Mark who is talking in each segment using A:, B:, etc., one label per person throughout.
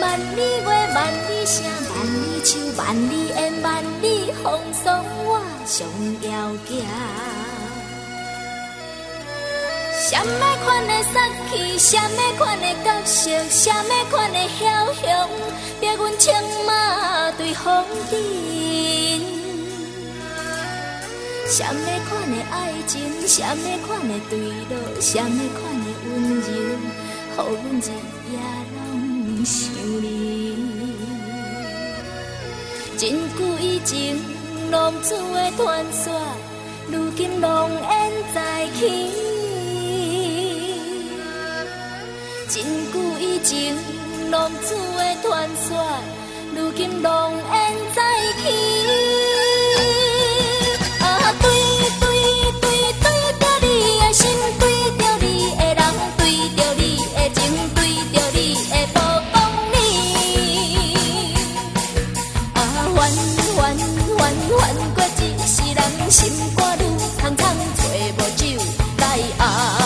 A: 万里月，万里声，万里树，万里烟，万里风霜，我上遥行。什么款的杀气，什么款的角色，什么款的枭雄，逼阮策马对风阵。什么款的爱情，什么款的对路，什么款的温柔，予阮日夜拢想你。真久以前，浪子的传说，如今浓烟再起。真久以前，浪子的传说，如今浓烟再起。
B: 心肝愈空空，找无酒来熬。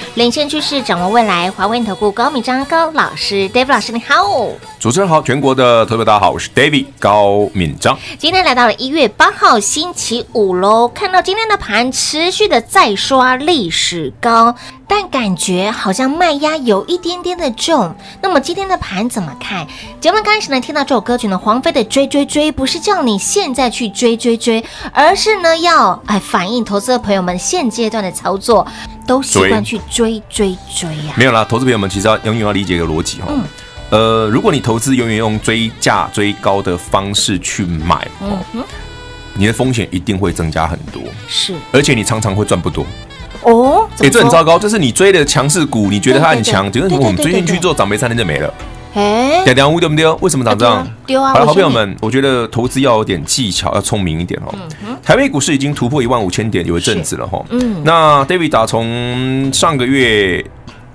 B: 领先趋势、掌握未来华为投顾高敏章高老师，David 老师，你好。
C: 主持人好，全国的特别大家好，我是 David 高敏章。
B: 今天来到了一月八号星期五喽，看到今天的盘持续的再刷历史高。但感觉好像卖压有一点点的重，那么今天的盘怎么看？节目刚开始呢，听到这首歌曲呢，黄飞的追追追，不是叫你现在去追追追，而是呢要哎反映投资的朋友们现阶段的操作都习惯去追追追呀、啊。
C: 没有啦，投资朋友们其实要永远要理解一个逻辑哈，嗯，呃，如果你投资永远用追价追高的方式去买，嗯，你的风险一定会增加很多，是，而且你常常会赚不多。
B: 哦，
C: 哎、欸，这很糟糕。就是你追的强势股，你觉得它很强，结果我们追进去之后涨没三天就没了。
B: 哎，
C: 两两乌对不对？为什么涨这样？
B: 丢啊！
C: 好了，好朋友们，我觉得投资要有点技巧，要聪明一点哦。台北股市已经突破一万五千点有一阵子了哈。嗯。那 David 打从上个月，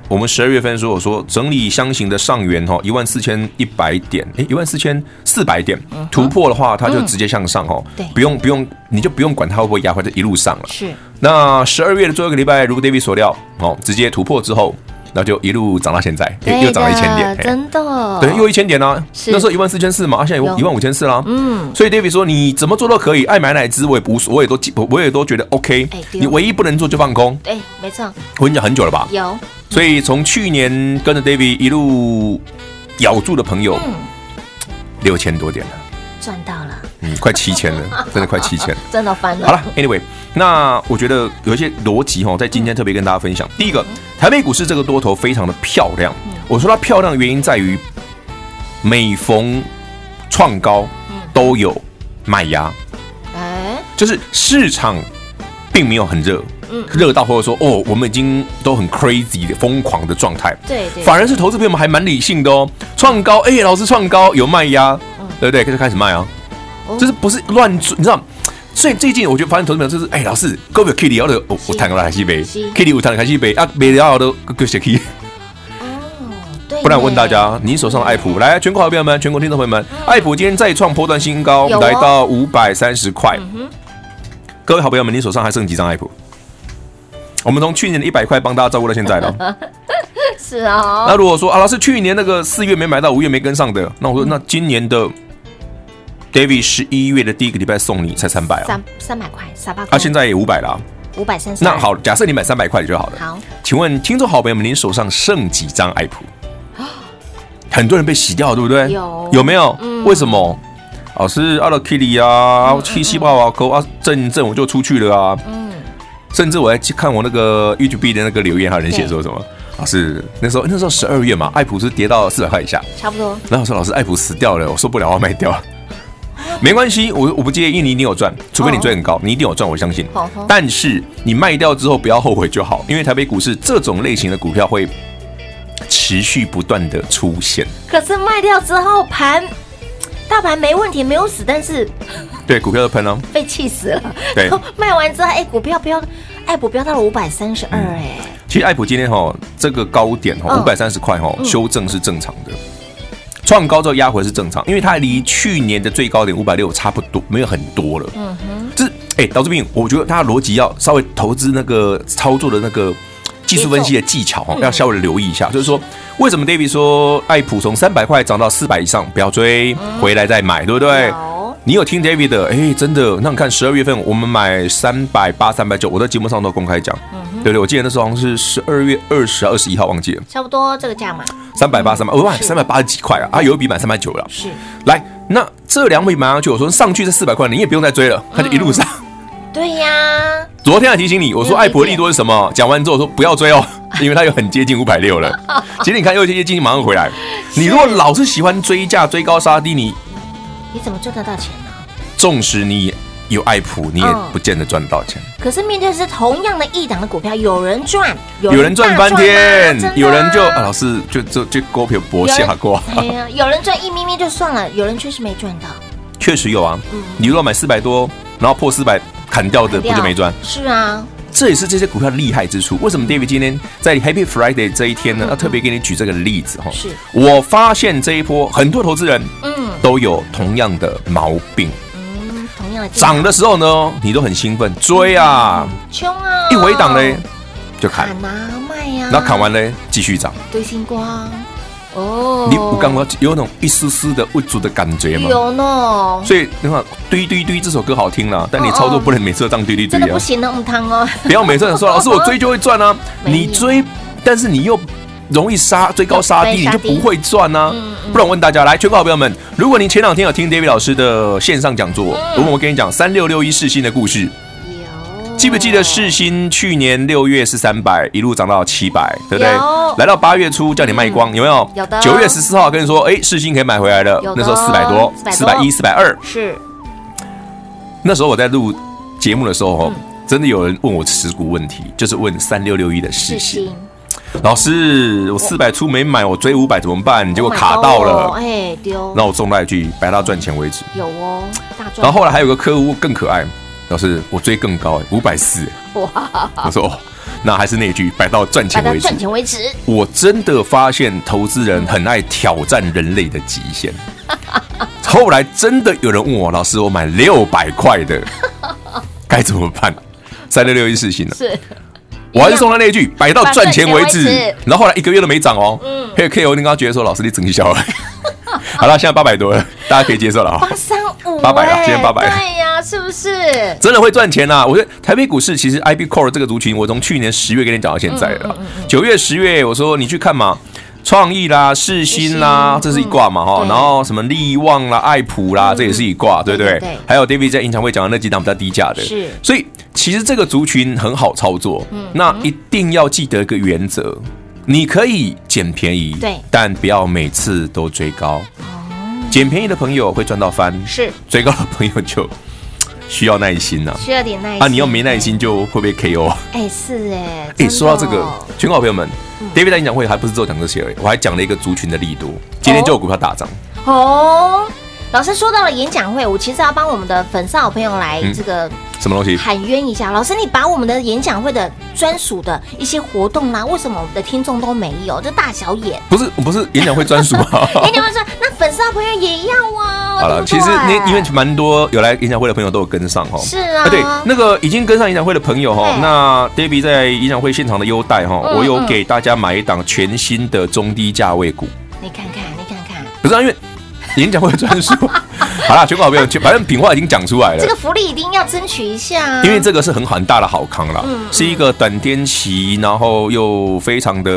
C: 我们十二月份说我说整理箱型的上缘哈，一万四千一百点，哎，一万四千四百点突破的话，它就直接向上哈。不用不用，你就不用管它会不会压回，这一路上了。是。那十二月的最后一个礼拜，如果 David 所料哦，直接突破之后。然后就一路涨到现在，又涨了一千点，
B: 真的，
C: 对，又一千点呢。那时候一万四千四嘛，现在有一万五千四啦。嗯，所以 David 说，你怎么做都可以，爱买哪只我也不，我也都我也都觉得 OK。你唯一不能做就放空。
B: 哎，没错。
C: 我跟你讲很久了吧？
B: 有。
C: 所以从去年跟着 David 一路咬住的朋友，六千多点了，
B: 赚到了。
C: 嗯，快七千了，真的快七千，
B: 真的翻了。
C: 好了，Anyway。那我觉得有一些逻辑哈，在今天特别跟大家分享。第一个，台北股市这个多头非常的漂亮。我说它漂亮的原因在于，每逢创高都有卖压，哎，就是市场并没有很热，热到或者说哦，我们已经都很 crazy 的疯狂的状态。对对，反而是投资朋友们还蛮理性的哦。创高，哎，老师创高有卖压，对不对？就开始卖啊，就是不是乱，你知道？所以最近我觉得发现投资朋友就是，哎，老师，股票 Kitty 要的，我我谈个来开西杯，Kitty 我谈个开西杯啊，没聊的个写 Kitty。哦，对。不然问大家，你手上的爱普，来，全国好朋友们，全国听众朋友们，爱普今天再创波段新高，来到五百三十块。各位好朋友们，你手上还剩几张爱普？我们从去年的一百块帮大家照顾到现在了。
B: 是啊。
C: 那如果说啊，老师去年那个四月没买到，五月没跟上的，那我说那今年的。David 十一月的第一个礼拜送你才三百啊，
B: 三三百块，三百块。
C: 啊，现在也五百了，
B: 五百三十。
C: 那好，假设你买三百块就好了。好，请问听众好朋友们，您手上剩几张爱普？很多人被洗掉，对不对？有有没有？为什么？老师，阿乐 Kitty 啊，七七八八扣啊，震一震我就出去了啊。嗯。甚至我还去看我那个 YouTube 的那个留言，还有人写说什么？老师，那时候那时候十二月嘛，爱普是跌到四百块以下，
B: 差不多。
C: 然后我说老师，爱普死掉了，我受不了，我要卖掉。没关系，我我不介意，因为你一定有赚，除非你追很高，你一定有赚，我相信。但是你卖掉之后不要后悔就好，因为台北股市这种类型的股票会持续不断的出现。
B: 可是卖掉之后盘，大盘没问题，没有死，但是
C: 对股票的喷哦，
B: 被气死了。
C: 对，
B: 卖完之后，哎，股票飙，爱普飙到了五百三十二，哎。
C: 其实爱普今天哈这个高点哈五百三十块哈修正是正常的。创高之后压回是正常，因为它离去年的最高点五百六差不多，没有很多了。嗯哼，就是哎，导致病，我觉得它的逻辑要稍微投资那个操作的那个技术分析的技巧哦，要稍微留意一下。就是说，为什么 David 说爱普从三百块涨到四百以上不要追，回来再买，对不对？你有听 David 的？哎，真的，那你看十二月份我们买三百八、三百九，我在节目上都公开讲。对对，我记得那时候好像是十二月二十、二十一号，忘记了。
B: 差不多这个价嘛，
C: 三百八、三百，哇，三百八十几块啊！啊，有一笔买三百九了。是，来，那这两笔买上去，我说上去这四百块，你也不用再追了，它就一路上。
B: 对呀。
C: 昨天还提醒你，我说爱普利多是什么？讲完之后说不要追哦，因为它又很接近五百六了。其实你看，又接近，马上回来。你如果老是喜欢追价、追高杀低，你
B: 你怎么赚得到钱呢？
C: 纵使你。有爱普，你也不见得赚得到钱。
B: 可是面对是同样的一档的股票，有人赚，
C: 有人赚翻天，有人就啊，老师就就就股票博下过。
B: 哎呀，有人赚一咪咪就算了，有人确实没赚到。
C: 确实有啊，你如果买四百多，然后破四百砍掉的，不就没赚？
B: 是啊，
C: 这也是这些股票厉害之处。为什么 David 今天在 Happy Friday 这一天呢，要特别给你举这个例子哈？是，我发现这一波很多投资人，嗯，都有同样的毛病。涨的时候呢，你都很兴奋追啊，
B: 冲啊！
C: 一回档嘞，就砍，
B: 砍啊卖呀，
C: 那砍完嘞，继续涨。
B: 对星光哦，
C: 你我刚刚有那种一丝丝的无助的感觉吗？
B: 有呢。
C: 所以你看，堆堆堆这首歌好听了，但你操作不能每次都这样堆堆堆啊，
B: 不行那，唔汤哦。
C: 不要每次都说老师我追就会赚啊，你追，但是你又。容易杀追高杀低，你就不会赚呢、啊。不然我问大家，来，全国好朋友们，如果你前两天有听 David 老师的线上讲座，我们我跟你讲三六六一世新的故事，有记不记得世新去年六月是三百，一路涨到七百，对不对？来到八月初叫你卖光，有没有？有的。九月十四号跟你说，哎，世新可以买回来了，那时候四百多，四百一、四百二。是。那时候我在录节目的时候，真的有人问我持股问题，就是问三六六一的世新。老师，我四百出没买，我追五百怎么办？结果卡到了，哎丢。那我送他一句，白到赚钱为止。
B: 有哦，大赚。
C: 然后后来还有个客户更可爱，老师，我追更高，五百四。哇！我说哦，那还是那句，摆到赚钱为止。
B: 赚钱为止。
C: 我真的发现投资人很爱挑战人类的极限。后来真的有人问我，老师，我买六百块的，该怎么办？三六六一四新了。是。我还是送他那句，摆到赚钱为止。然后后来一个月都没涨哦。嗯。还有 K O，你刚刚觉得说，老师你整笑了。好了，现在八百多了，大家可以接受了哈。
B: 八三五，
C: 八百了，今天八百。
B: 对呀，是不是？
C: 真的会赚钱呐！我觉得台北股市其实 IB Core 这个族群，我从去年十月跟你讲到现在了。九月、十月，我说你去看嘛，创意啦、世新啦，这是一挂嘛哈。然后什么利旺啦、爱普啦，这也是一挂，对不对？对。还有 David 在演唱会讲的那几档比较低价的，是。所以。其实这个族群很好操作，嗯，那一定要记得一个原则，你可以捡便宜，对，但不要每次都追高。哦，捡便宜的朋友会赚到翻，是追高的朋友就需要耐心呐，
B: 需要点耐心
C: 啊！你要没耐心就会被 KO 啊！
B: 哎，是哎，
C: 哎，说到这个，全国朋友们，David 在演讲会还不是只有讲这些而已，我还讲了一个族群的力度，今天就有股票大涨
B: 哦。老师说到了演讲会，我其实要帮我们的粉丝好朋友来这个
C: 什么东西
B: 喊冤一下。老师，你把我们的演讲会的专属的一些活动啦，为什么我们的听众都没有？就大小眼，
C: 不是不是演讲会专属吗？
B: 演讲会专，那粉丝好朋友也要啊。
C: 好了，其实那因为蛮多有来演讲会的朋友都有跟上哈。
B: 是啊，
C: 对，那个已经跟上演讲会的朋友哈，那 David 在演讲会现场的优待哈，我有给大家买一档全新的中低价位股。
B: 你看看，你看看，
C: 不是因为。演讲会专属，好啦，全国好朋友，反正品话已经讲出来了。
B: 这个福利一定要争取一下，
C: 因为这个是很很大的好康啦，嗯、是一个短天期，然后又非常的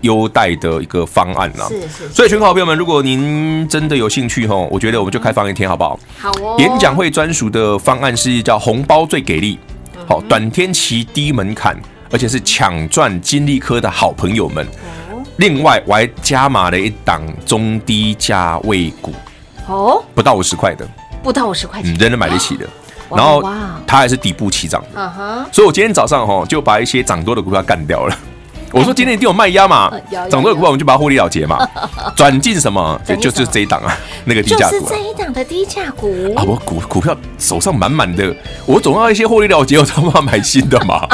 C: 优待的一个方案啦。是是，是。所以全国好朋友们，如果您真的有兴趣吼，我觉得我们就开放一天好不好？
B: 好哦。
C: 演讲会专属的方案是叫红包最给力，好，短天期低门槛，而且是抢赚金利科的好朋友们。另外，我还加码了一档中低价位股。哦，不到五十块的，
B: 不到五十块钱，
C: 人人买得起的。然后它还是底部起涨的。所以我今天早上哈就把一些涨多的股票干掉了。我说今天一定有卖压嘛，涨多的股票我们就把它获利了结嘛。转进什么？就就是这一档啊，那个低价股。
B: 就是这一档的低价股
C: 啊！我股股票手上满满的，我总要一些获利了结，我才能买新的嘛。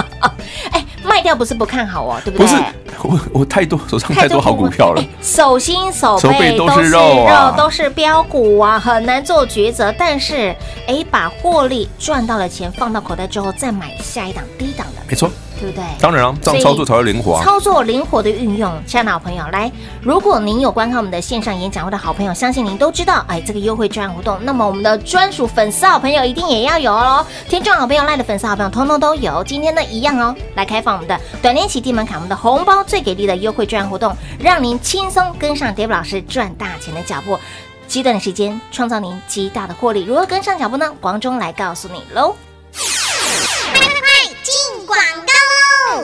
B: 哎，卖掉不是不看好哦，对不对？
C: 不是。我我太多手上太多好股票了，
B: 手心手背都是肉，都是标股啊，很难做抉择。但是，哎，把获利赚到了钱放到口袋之后，再买下一档低档的，
C: 没错。
B: 对不对？
C: 当然了，这样操作才会灵活啊。
B: 操作灵活的运用，亲爱的好朋友，来，如果您有观看我们的线上演讲会的好朋友，相信您都知道，哎，这个优惠专案活动，那么我们的专属粉丝好朋友一定也要有哦。听众好朋友、赖的粉丝好朋友，通通都有。今天呢，一样哦，来开放我们的短天期低门槛，我们的红包最给力的优惠专案活动，让您轻松跟上 David 老师赚大钱的脚步，极短的时间创造您极大的获利。如何跟上脚步呢？广中来告诉你喽。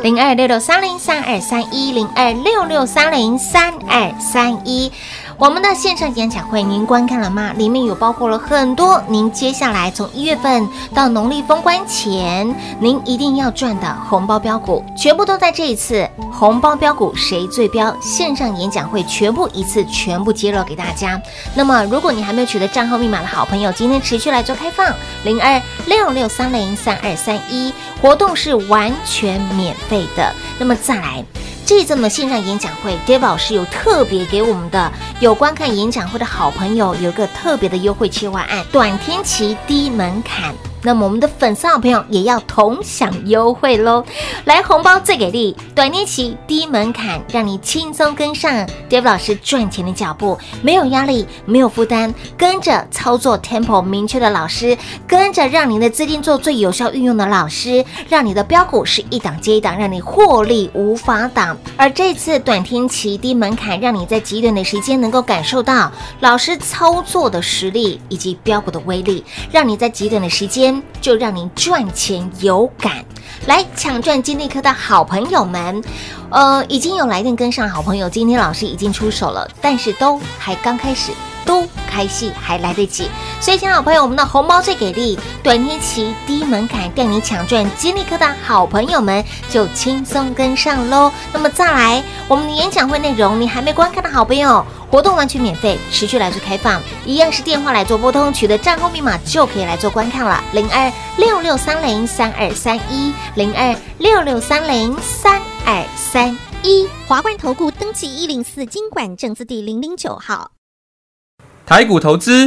B: 零二六六三零三二三一零二六六三零三二三一。我们的线上演讲会，您观看了吗？里面有包括了很多您接下来从一月份到农历封关前，您一定要赚的红包标股，全部都在这一次红包标股谁最标线上演讲会，全部一次全部揭露给大家。那么，如果你还没有取得账号密码的好朋友，今天持续来做开放，零二六六三零三二三一，活动是完全免费的。那么再来。这次的线上演讲会，David 老师有特别给我们的有观看演讲会的好朋友，有个特别的优惠计划案，短天期低门槛。那么我们的粉丝好朋友也要同享优惠喽！来红包最给力，短天期低门槛，让你轻松跟上 David 老师赚钱的脚步，没有压力，没有负担，跟着操作 Tempo 明确的老师，跟着让您的资金做最有效运用的老师，让你的标股是一档接一档，让你获利无法挡。而这次短天期低门槛，让你在极短的时间能够感受到老师操作的实力以及标股的威力，让你在极短的时间。就让您赚钱有感，来抢赚金利科的好朋友们，呃，已经有来电跟上好朋友，今天老师已经出手了，但是都还刚开始，都开戏还来得及。所以，亲爱的朋友，我们的红包最给力，短天期低门槛，带你抢赚金利科的好朋友们就轻松跟上喽。那么再来，我们的演讲会内容，你还没观看的好朋友。活动完全免费，持续来做开放，一样是电话来做拨通，取得账号密码就可以来做观看了。零二六六三零三二三一，零二六六三零三二三一。
D: 华冠投顾登记一零四经管证字第零零九号。
E: 台股投资。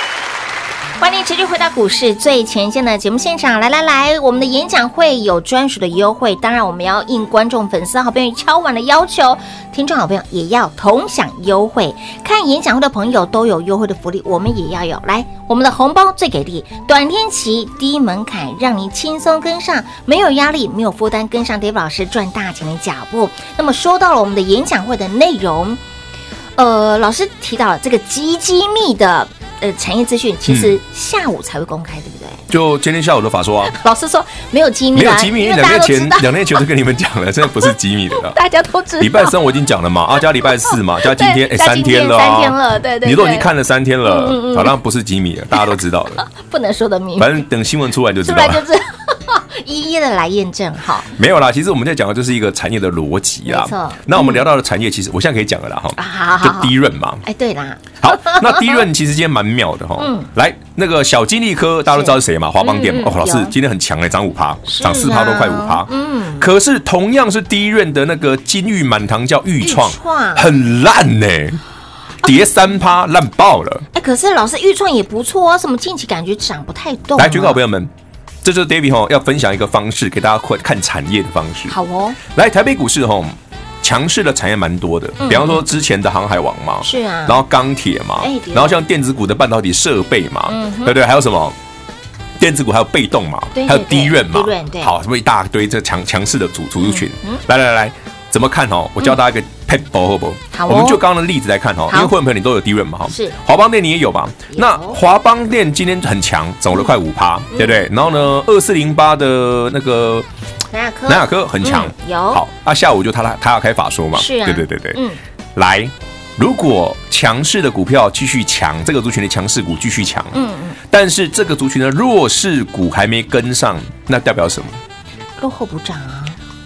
B: 欢迎持续回到股市最前线的节目现场，来来来，我们的演讲会有专属的优惠，当然我们要应观众粉丝好朋友敲碗的要求，听众好朋友也要同享优惠。看演讲会的朋友都有优惠的福利，我们也要有。来，我们的红包最给力，短天期低门槛，让你轻松跟上，没有压力，没有负担，跟上 David 老师赚大钱的脚步。那么说到了我们的演讲会的内容，呃，老师提到了这个机机密的。呃，产业资讯其实下午才会公开，嗯、对不对？
C: 就今天下午的法说啊。
B: 老师说没有机密，没
C: 有机密，因为两天前两天前就跟你们讲了，现在不是机密的了。
B: 大家都知道。
C: 礼拜三我已经讲了嘛，啊加礼拜四嘛，加今天哎三天了，
B: 三天了，对对。
C: 你都已经看了三天了，好像不是机密了，大家都知道了。
B: 不能说的秘密。
C: 反正等新闻出来就知道了。
B: 一一的来验证哈，
C: 没有啦，其实我们在讲的就是一个产业的逻辑啦。没错，那我们聊到的产业，其实我现在可以讲了啦哈。好，就低润嘛。
B: 哎，对啦。
C: 好，那低润其实今天蛮妙的哈。嗯。来，那个小金利科，大家都知道是谁嘛？华邦电嘛。哦，老师今天很强哎，涨五趴，涨四趴都快五趴。嗯。可是同样是低润的那个金玉满堂叫玉创，很烂呢，跌三趴，烂爆了。
B: 哎，可是老师钰创也不错啊，什么近期感觉涨不太动。
C: 来，全国朋友们。这就是 David 哈要分享一个方式给大家看看产业的方式。
B: 好哦，来
C: 台北股市哈强势的产业蛮多的，比方说之前的航海王嘛，
B: 是啊，
C: 然后钢铁嘛，然后像电子股的半导体设备嘛，对不对？还有什么？电子股还有被动嘛，还有低润嘛，好，这么一大堆这强强势的主族群。来来来，怎么看哦？我教大家一个。好不？好，我们就刚刚的例子来看哦，因为会员朋友你都有低润嘛哈，是华邦电你也有吧？那华邦电今天很强，走了快五趴，对不对？然后呢，二四零八的那个南亚科，南亚科很强，有好，那下午就他他他要开法说嘛，是啊，对对对对，嗯，来，如果强势的股票继续强，这个族群的强势股继续强，嗯嗯，但是这个族群的弱势股还没跟上，那代表什么？
B: 落后补涨啊。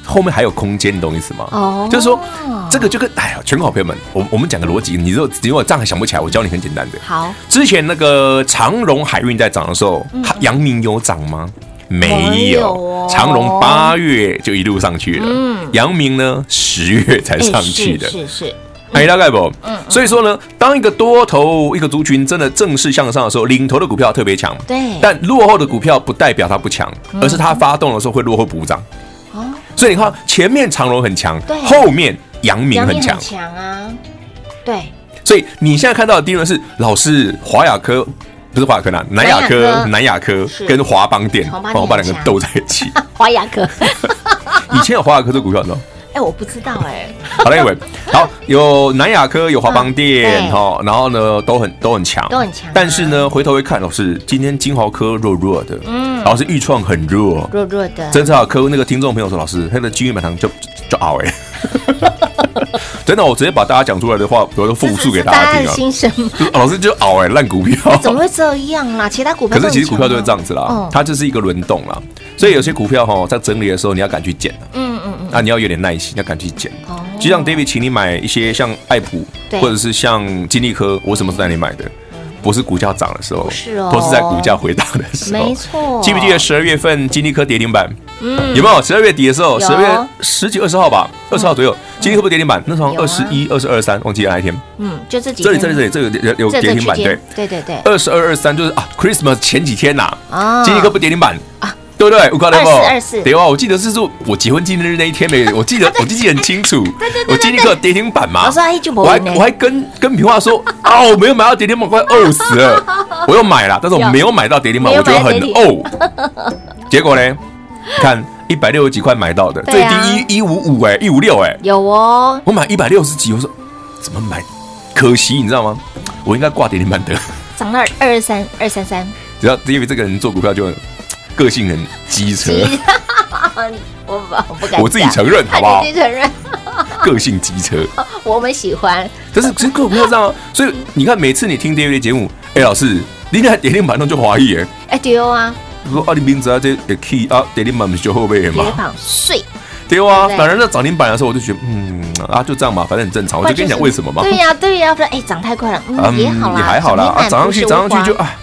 C: 后面还有空间，你懂意思吗？哦，就是说，这个就跟哎呀，全国好朋友们，我我们讲个逻辑，你如果你如果这样还想不起来，我教你很简单的。
B: 好，
C: 之前那个长荣海运在涨的时候，阳明有涨吗？没有，长荣八月就一路上去了，嗯，阳明呢十月才上去的，是是，哎，大概不？嗯，所以说呢，当一个多头一个族群真的正式向上的时候，领头的股票特别强，对，但落后的股票不代表它不强，而是它发动的时候会落后补涨。所以你看，前面长荣很强，对。后面阳明很强，
B: 强啊，对。
C: 所以你现在看到的第一轮是老师华雅科不是华亚科南，南亚科、南亚科跟华邦电，我把两个斗在一起。
B: 华雅科，
C: 以前有华雅科这股票吗？
B: 哎，我不知道哎。
C: 好了，各位，好，有南亚科，有华邦电，哈，然后呢，都很都很强，
B: 都很强。
C: 但是呢，回头一看，老师今天金豪科弱弱的，嗯，老师裕创很弱，
B: 弱弱的。
C: 真好科那个听众朋友说，老师他的金玉满堂就就熬哎。真的，我直接把大家讲出来的话，我都复述给大家听啊。
B: 心声，
C: 老师就熬哎，烂股票，
B: 怎么会这样啦？其他股票
C: 可是其实股票就是这样子啦，它就是一个轮动啦。所以有些股票哈，在整理的时候，你要敢去捡。嗯嗯嗯。那你要有点耐心，要敢去捡。哦。就像 David 请你买一些像爱普，或者是像金利科，我什么时候带你买的？不是股价涨的时候，
B: 是哦，
C: 都是在股价回档的时候。
B: 没错。
C: 记不记得十二月份金利科跌停板？嗯。有没有？十二月底的时候，十二月十几二十号吧，二十号左右，金利科不跌停板？那时候二十一、二十二、三，忘记了哪一天。
B: 嗯，就这几
C: 这里这里这里这有有跌停板，对
B: 对对对。
C: 二十二、二三就是啊，Christmas 前几天呐，啊，金利科不跌停板啊。对不对？我搞的不？
B: 二四
C: 对啊，我记得是说我结婚纪念日那一天没？我记得我记得很清楚。对对对，我经历过跌停板嘛。我还我还跟跟平话说啊，我没有买到跌停板，快饿死了。我又买了，但是我没有买到跌停板，我 觉得很哦。结果呢？看一百六十几块买到的，最低一一五五哎，一五六哎，
B: 有哦。
C: 我买一百六十几，我说怎么买？可惜你知道吗？我应该挂跌停板的。
B: 涨到二二三二三三。
C: 只要因为这个人做股票就。个性很机车，
B: 我不不敢，
C: 我自己承认，好不好？
B: 自己承认，
C: 个性机车，
B: 我们喜欢。
C: 但是其实股票这样，所以你看，每次你听 David 的节目，哎，老师，你看跌停板弄就怀疑哎，
B: 哎对啊，
C: 说啊，你名字啊这也 key 啊，跌停板不是就后背嘛？
B: 跌停板碎，
C: 对啊，反正那涨停板的时候，我就觉得嗯啊，就这样嘛，反正很正常。我就跟你讲为什么嘛？
B: 对呀对呀，不然哎，涨太快了，嗯，也好啦，
C: 也还好啦，啊，涨上去涨上去就啊，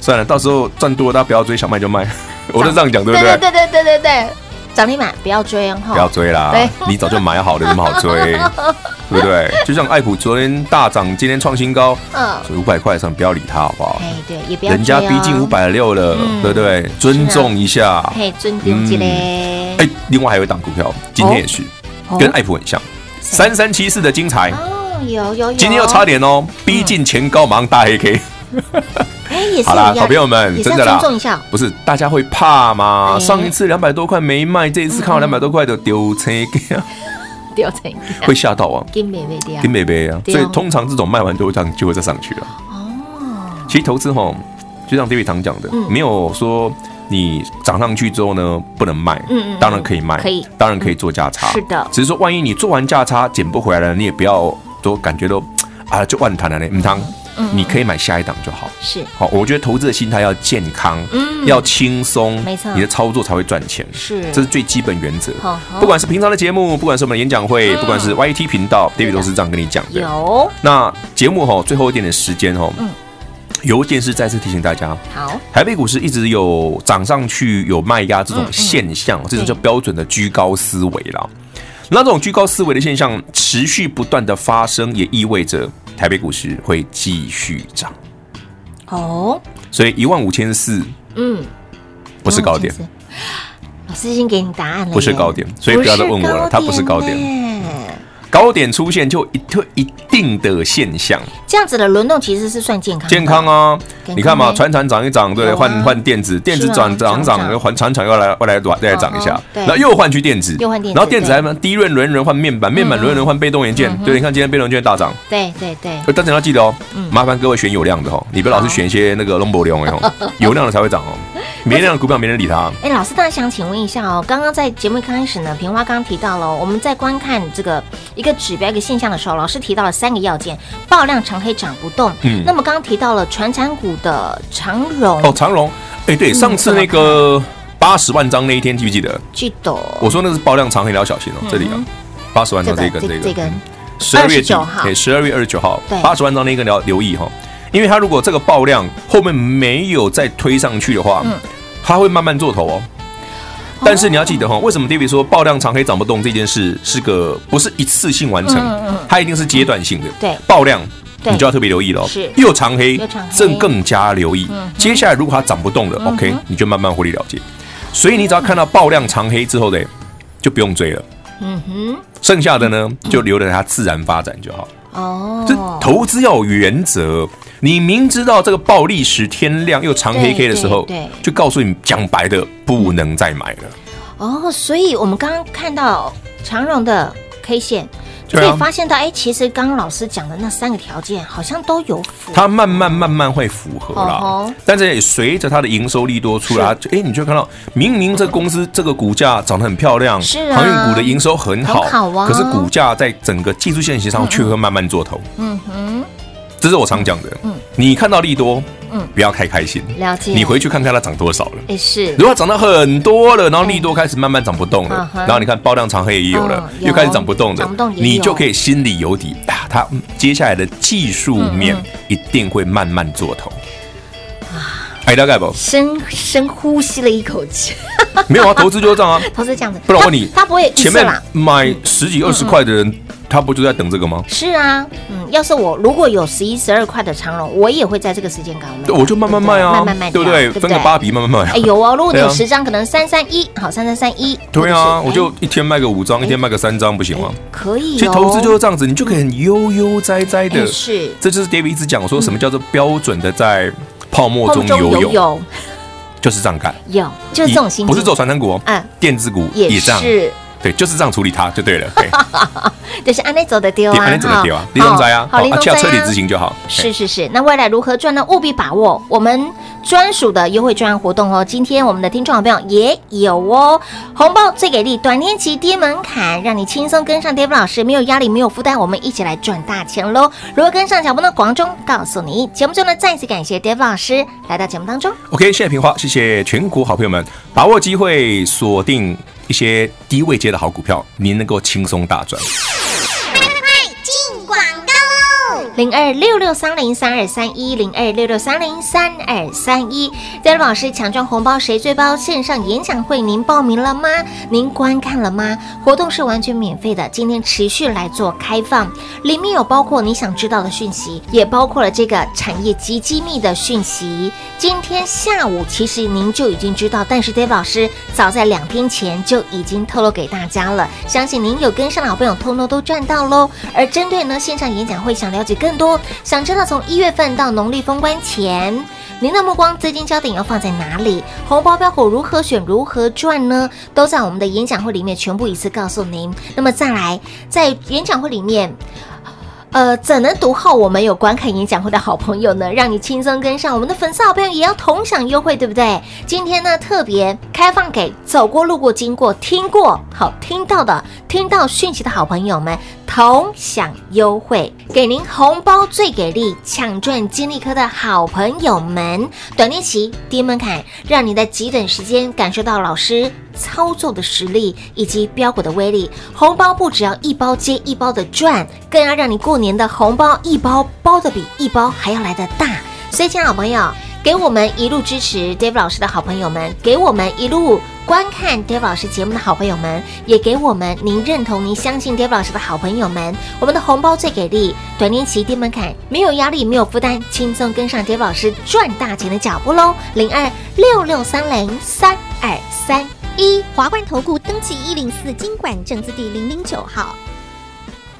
C: 算了，到时候赚多了，大家不要追，想卖就卖。我都这样讲，对不对？
B: 对对对对对对，涨停板不要追，
C: 不要追啦！你早就买好了，怎么好追？对不对？就像爱普昨天大涨，今天创新高，嗯，所以五百块以上不要理它，好不好？
B: 哎，对，也不要。
C: 人家逼近五百六了，对不对？尊重一下，
B: 嘿，尊重一下嘞。
C: 哎，另外还有一档股票，今天也是跟爱普很像，三三七四的精彩
B: 哦，有有有，
C: 今天又差点哦，逼近前高，马上大黑 K。
B: 哎，也
C: 好啦，好朋友们，真的啦，
B: 尊重一下，
C: 不是大家会怕吗？上一次两百多块没卖，这一次看到两百多块的丢车，
B: 丢车
C: 会吓到啊，
B: 金美美的，
C: 金美美啊，所以通常这种卖完都会这样，就会再上去了。哦，其实投资哈，就像 David 常讲的，没有说你涨上去之后呢不能卖，嗯嗯，当然可以卖，可以，当然可以做价差，
B: 是的，
C: 只是说万一你做完价差捡不回来了，你也不要都感觉都啊就万谈了呢，唔汤。你可以买下一档就好，
B: 是
C: 好。我觉得投资的心态要健康，嗯，要轻松，
B: 没错，
C: 你的操作才会赚钱，
B: 是，
C: 这是最基本原则。不管是平常的节目，不管是我们的演讲会，不管是 YT 频道，David 都是这样跟你讲的。
B: 有。
C: 那节目哈，最后一点点时间哈，嗯，有一件事再次提醒大家，
B: 好，
C: 台北股市一直有涨上去有卖压这种现象，这种叫标准的居高思维了。那这种居高思维的现象持续不断的发生，也意味着。台北股市会继续涨，
B: 哦，
C: 所以一万五千四，嗯，不是高点。
B: 老师已经给你答案了，
C: 不是高点，所以不要再问我了，它不是高点。高点出现就一特一定的现象，
B: 这样子的轮动其实是算健康。
C: 健康啊，你看嘛，船产涨一涨，对，换换电子，电子涨涨涨，又换船产又来又来再来涨一下，然后又换去电子，
B: 又换电子，
C: 然后电子还低润轮轮换面板，面板轮轮换被动元件，对，你看今天被动元件大涨，
B: 对对对。
C: 但是要记得哦，麻烦各位选有量的哦，你不要老是选一些那个龙博龙哦，有量的才会涨哦，没量的股票没人理他。
B: 哎，老师，大家想请问一下哦，刚刚在节目一开始呢，平花刚刚提到了，我们在观看这个。一个指标一个现象的时候，老师提到了三个要件：爆量长黑涨不动。嗯，那么刚刚提到了传产股的长荣
C: 哦，长荣，哎，对，上次那个八十万张那一天记不记得？
B: 记得。
C: 我说那是爆量长黑，你要小心哦，这里啊，八十万张这一根，这个十二月九号，对，十二月二十九号，八十万张那一根你要留意哈，因为它如果这个爆量后面没有再推上去的话，嗯，它会慢慢做头哦。但是你要记得哈，为什么 David 说爆量长黑涨不动这件事是个不是一次性完成，它一定是阶段性的。对，爆量你就要特别留意了。是，又长黑，正更加留意。接下来如果它涨不动了，OK，你就慢慢获利了结。所以你只要看到爆量长黑之后的，就不用追了。嗯哼，剩下的呢就留着它自然发展就好。哦，这投资要有原则。你明知道这个暴利时天亮又长黑 K 的时候，对，对，就告诉你讲白的不能再买了。
B: 哦，所以我们刚刚看到长荣的 K 线。就可以发现到，哎、欸，其实刚刚老师讲的那三个条件好像都有符。合，
C: 它慢慢慢慢会符合啦。哦、但是也随着它的营收利多出来，就哎、欸，你就看到明明这公司这个股价涨得很漂亮，是啊，航运股的营收很好，很好啊，可是股价在整个技术线型上却会慢慢做头。嗯哼，这是我常讲的。嗯，你看到利多。嗯，不要太开心。了解，你回去看看它涨多少了。哎，是。如果涨到很多了，然后利多开始慢慢涨不动了，然后你看爆量长黑也有了，又开始涨不动的，你就可以心里有底啊，它接下来的技术面一定会慢慢做头。啊，哎，大概不？深
B: 深呼吸了一口气。
C: 没有啊，投资就是这样啊，
B: 投资这样子。
C: 不然我问你，
B: 他不会
C: 前面买十几二十块的人。他不就在等这个吗？
B: 是啊，嗯，要是我如果有十一、十二块的长龙，我也会在这个时间搞卖。
C: 我就慢慢卖啊，慢慢卖，对不对？分个八笔慢慢卖。
B: 哎，有啊，如果你有十张，可能三三一，好，三三三一。
C: 对啊，我就一天卖个五张，一天卖个三张，不行吗？
B: 可以。
C: 其实投资就是这样子，你就可以很悠悠哉哉的。是，这就是 David 一直讲说什么叫做标准的在泡沫中游泳，就是这样干。
B: 有，就是这种心。
C: 不是做传承股哦，嗯，电子股也这样。对，就是这样处理它就对了。
B: 就是按内走的丢啊，
C: 按内走的丢啊，利用在啊，好，只要彻底执行就好。
B: 是是是，那未来如何赚呢？务必把握我们专属的优惠专案活动哦。今天我们的听众好朋友也有哦，红包最给力，短天期低门槛，让你轻松跟上 David 老师，没有压力，没有负担，我们一起来赚大钱喽！如何跟上脚步呢？广中告诉你。节目中呢，再次感谢 David 老师来到节目当中。
C: OK，谢谢平花，谢谢全国好朋友们，把握机会锁定。一些低位接的好股票，您能够轻松大赚。
B: 零二六六三零三二三一零二六六三零三二三一，戴老师抢赚红包谁最包？线上演讲会您报名了吗？您观看了吗？活动是完全免费的，今天持续来做开放，里面有包括你想知道的讯息，也包括了这个产业极机密的讯息。今天下午其实您就已经知道，但是 Dave 老师早在两天前就已经透露给大家了，相信您有跟上的好朋友，通通都赚到喽。而针对呢线上演讲会，想了解更。更多想知道，从一月份到农历封关前，您的目光资金焦点要放在哪里？红包标股如何选？如何赚呢？都在我们的演讲会里面全部一次告诉您。那么再来，在演讲会里面。呃，怎能独厚我们有观看演讲会的好朋友呢？让你轻松跟上我们的粉丝好朋友也要同享优惠，对不对？今天呢，特别开放给走过、路过、经过、听过、好听到的、听到讯息的好朋友们同享优惠，给您红包最给力，抢赚金利科的好朋友们，短练期低门槛，让你在极短时间感受到老师。操作的实力以及标股的威力，红包不只要一包接一包的赚，更要让你过年的红包一包包的比一包还要来得大。所以，亲爱的好朋友，给我们一路支持 David 老师的好朋友们，给我们一路观看 David 老师节目的好朋友们，也给我们您认同、您相信 David 老师的好朋友们，我们的红包最给力，短年期低门槛，没有压力，没有负担，轻松跟上 David 老师赚大钱的脚步喽！零二六六三零三二三。
D: 一华冠投顾登记一零四金管证字第零零九号，